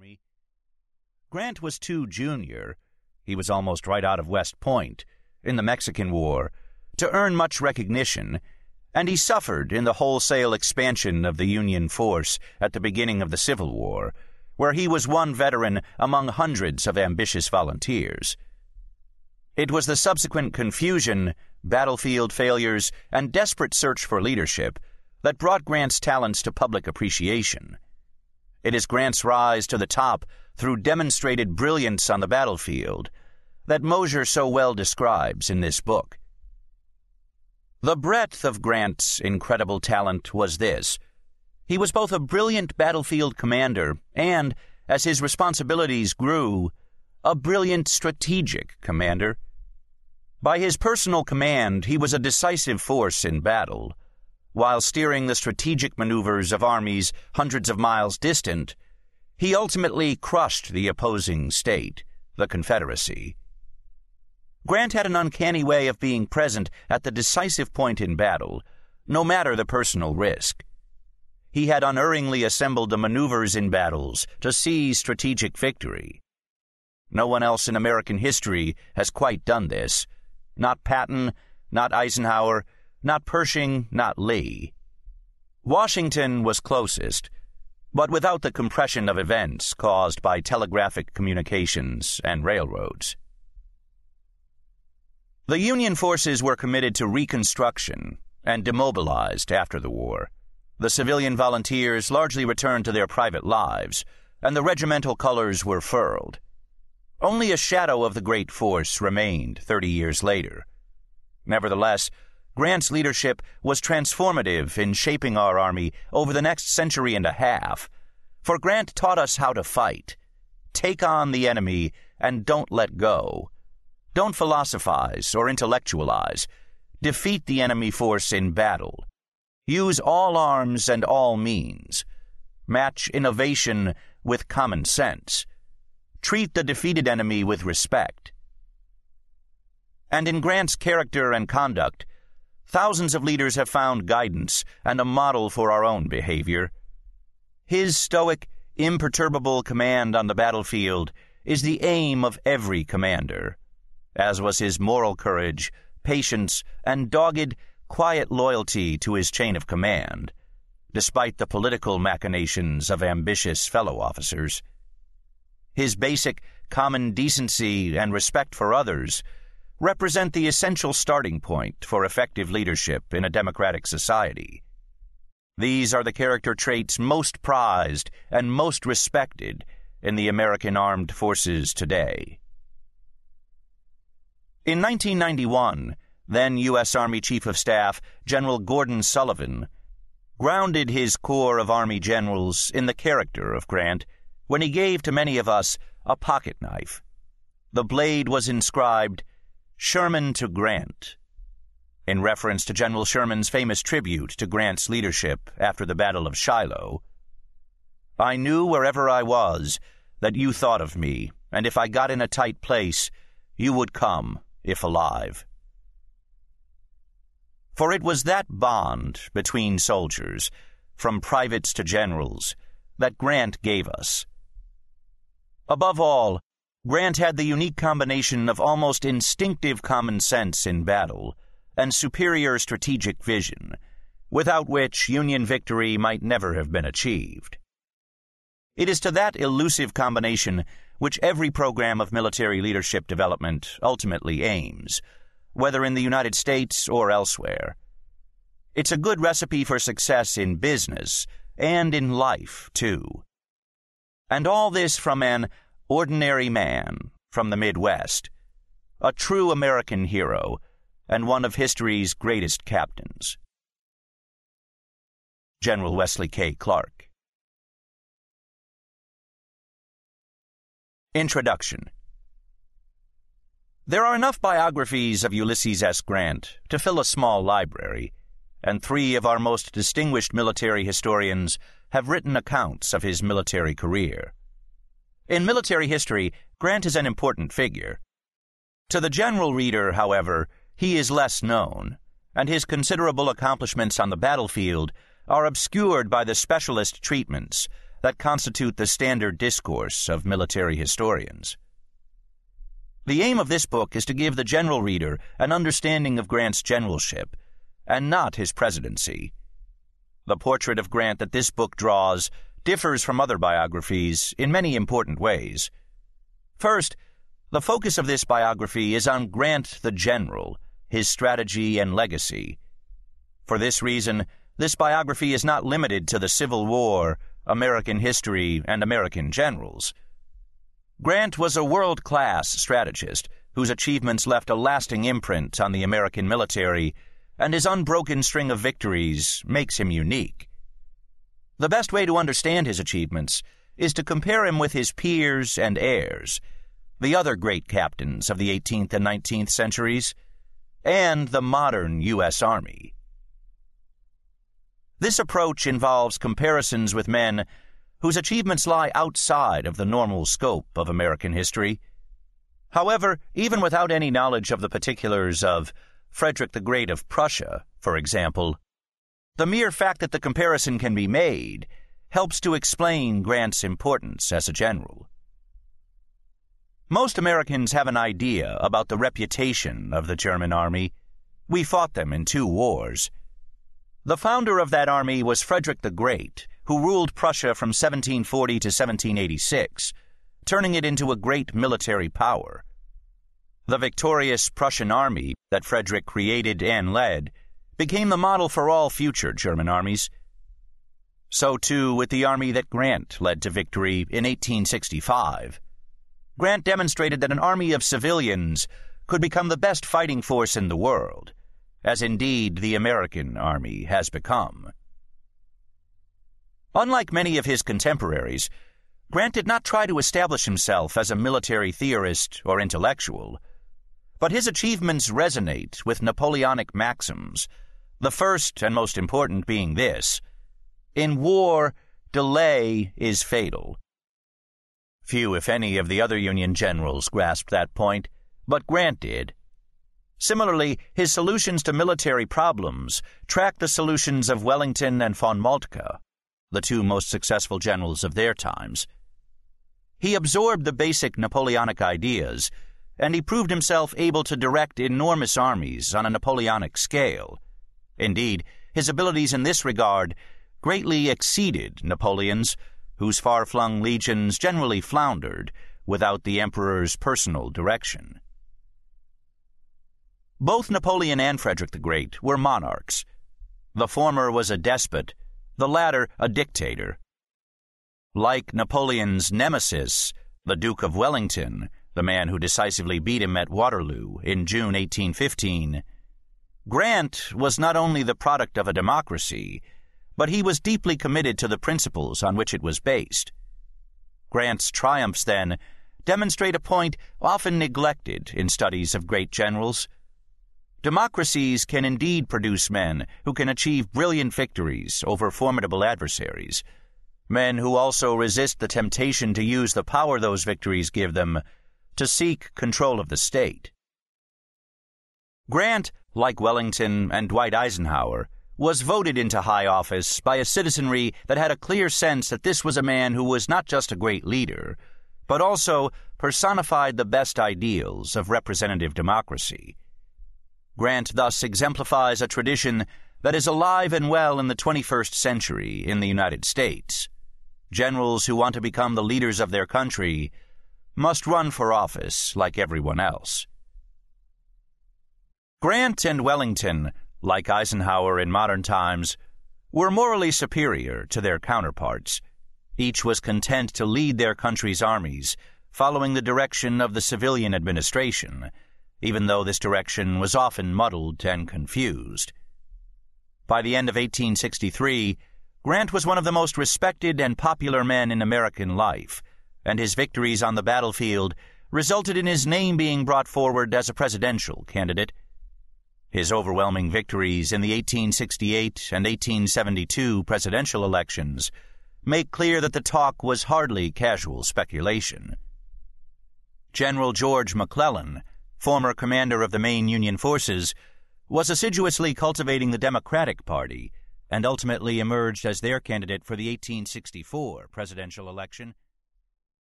Army. Grant was too junior, he was almost right out of West Point, in the Mexican War, to earn much recognition, and he suffered in the wholesale expansion of the Union force at the beginning of the Civil War, where he was one veteran among hundreds of ambitious volunteers. It was the subsequent confusion, battlefield failures, and desperate search for leadership that brought Grant's talents to public appreciation. It is Grant's rise to the top through demonstrated brilliance on the battlefield that Mosier so well describes in this book. The breadth of Grant's incredible talent was this. He was both a brilliant battlefield commander and, as his responsibilities grew, a brilliant strategic commander. By his personal command, he was a decisive force in battle. While steering the strategic maneuvers of armies hundreds of miles distant, he ultimately crushed the opposing state, the Confederacy. Grant had an uncanny way of being present at the decisive point in battle, no matter the personal risk. He had unerringly assembled the maneuvers in battles to seize strategic victory. No one else in American history has quite done this. Not Patton, not Eisenhower, not Pershing, not Lee. Washington was closest, but without the compression of events caused by telegraphic communications and railroads. The Union forces were committed to reconstruction and demobilized after the war. The civilian volunteers largely returned to their private lives, and the regimental colors were furled. Only a shadow of the great force remained 30 years later. Nevertheless, Grant's leadership was transformative in shaping our Army over the next century and a half, for Grant taught us how to fight. Take on the enemy and don't let go don't philosophize or intellectualize. Defeat the enemy force in battle. Use all arms and all means. Match innovation with common sense. Treat the defeated enemy with respect. And in Grant's character and conduct, thousands of leaders have found guidance and a model for our own behavior. His stoic, imperturbable command on the battlefield is the aim of every commander as was his moral courage, patience, and dogged, quiet loyalty to his chain of command, despite the political machinations of ambitious fellow officers. His basic common decency and respect for others represent the essential starting point for effective leadership in a democratic society. These are the character traits most prized and most respected in the American armed forces today. In 1991, then U.S. Army Chief of Staff General Gordon Sullivan grounded his corps of Army generals in the character of Grant when he gave to many of us a pocket knife. The blade was inscribed, Sherman to Grant, in reference to General Sherman's famous tribute to Grant's leadership after the Battle of Shiloh. I knew wherever I was that you thought of me, and if I got in a tight place, you would come if alive. For it was that bond between soldiers, from privates to generals, that Grant gave us. Above all, Grant had the unique combination of almost instinctive common sense in battle and superior strategic vision, without which Union victory might never have been achieved. It is to that elusive combination which every program of military leadership development ultimately aims, whether in the United States or elsewhere. It's a good recipe for success in business and in life, too. And all this from an ordinary man from the Midwest, a true American hero, and one of history's greatest captains. General Wesley K. Clark. Introduction There are enough biographies of Ulysses S. Grant to fill a small library, and three of our most distinguished military historians have written accounts of his military career. In military history, Grant is an important figure. To the general reader, however, he is less known, and his considerable accomplishments on the battlefield are obscured by the specialist treatments that constitute the standard discourse of military historians. The aim of this book is to give the general reader an understanding of Grant's generalship, and not his presidency. The portrait of Grant that this book draws differs from other biographies in many important ways. First, the focus of this biography is on Grant the general, his strategy and legacy. For this reason, this biography is not limited to the Civil War, American history, and American generals. Grant was a world class strategist whose achievements left a lasting imprint on the American military, and his unbroken string of victories makes him unique. The best way to understand his achievements is to compare him with his peers and heirs, the other great captains of the 18th and 19th centuries, and the modern U.S. Army. This approach involves comparisons with men whose achievements lie outside of the normal scope of American history. However, even without any knowledge of the particulars of Frederick the Great of Prussia, for example, the mere fact that the comparison can be made helps to explain Grant's importance as a general. Most Americans have an idea about the reputation of the German army. We fought them in two wars. The founder of that army was Frederick the Great, who ruled Prussia from 1740 to 1786, turning it into a great military power. The victorious Prussian army that Frederick created and led became the model for all future German armies. So, too, with the army that Grant led to victory in 1865. Grant demonstrated that an army of civilians could become the best fighting force in the world, as indeed the American army has become. Unlike many of his contemporaries, Grant did not try to establish himself as a military theorist or intellectual, but his achievements resonate with Napoleonic maxims, the first and most important being this In war, delay is fatal. Few, if any, of the other Union generals grasped that point, but Grant did. Similarly, his solutions to military problems tracked the solutions of Wellington and von Moltke the two most successful generals of their times. He absorbed the basic Napoleonic ideas, and he proved himself able to direct enormous armies on a Napoleonic scale. Indeed, his abilities in this regard greatly exceeded Napoleon's, whose far flung legions generally floundered without the emperor's personal direction. Both Napoleon and Frederick the Great were monarchs. The former was a despot, the latter a dictator. Like Napoleon's nemesis, the Duke of Wellington, the man who decisively beat him at Waterloo in June 1815, Grant was not only the product of a democracy, but he was deeply committed to the principles on which it was based. Grant's triumphs, then, demonstrate a point often neglected in studies of great generals Democracies can indeed produce men who can achieve brilliant victories over formidable adversaries, men who also resist the temptation to use the power those victories give them to seek control of the state. Grant, like Wellington and Dwight Eisenhower, was voted into high office by a citizenry that had a clear sense that this was a man who was not just a great leader, but also personified the best ideals of representative democracy. Grant thus exemplifies a tradition that is alive and well in the 21st century in the United States. Generals who want to become the leaders of their country must run for office like everyone else. Grant and Wellington, like Eisenhower in modern times, were morally superior to their counterparts. Each was content to lead their country's armies, following the direction of the civilian administration even though this direction was often muddled and confused. By the end of 1863, Grant was one of the most respected and popular men in American life, and his victories on the battlefield resulted in his name being brought forward as a presidential candidate. His overwhelming victories in the 1868 and 1872 presidential elections make clear that the talk was hardly casual speculation. General George McClellan former commander of the main Union forces, was assiduously cultivating the Democratic Party and ultimately emerged as their candidate for the 1864 presidential election.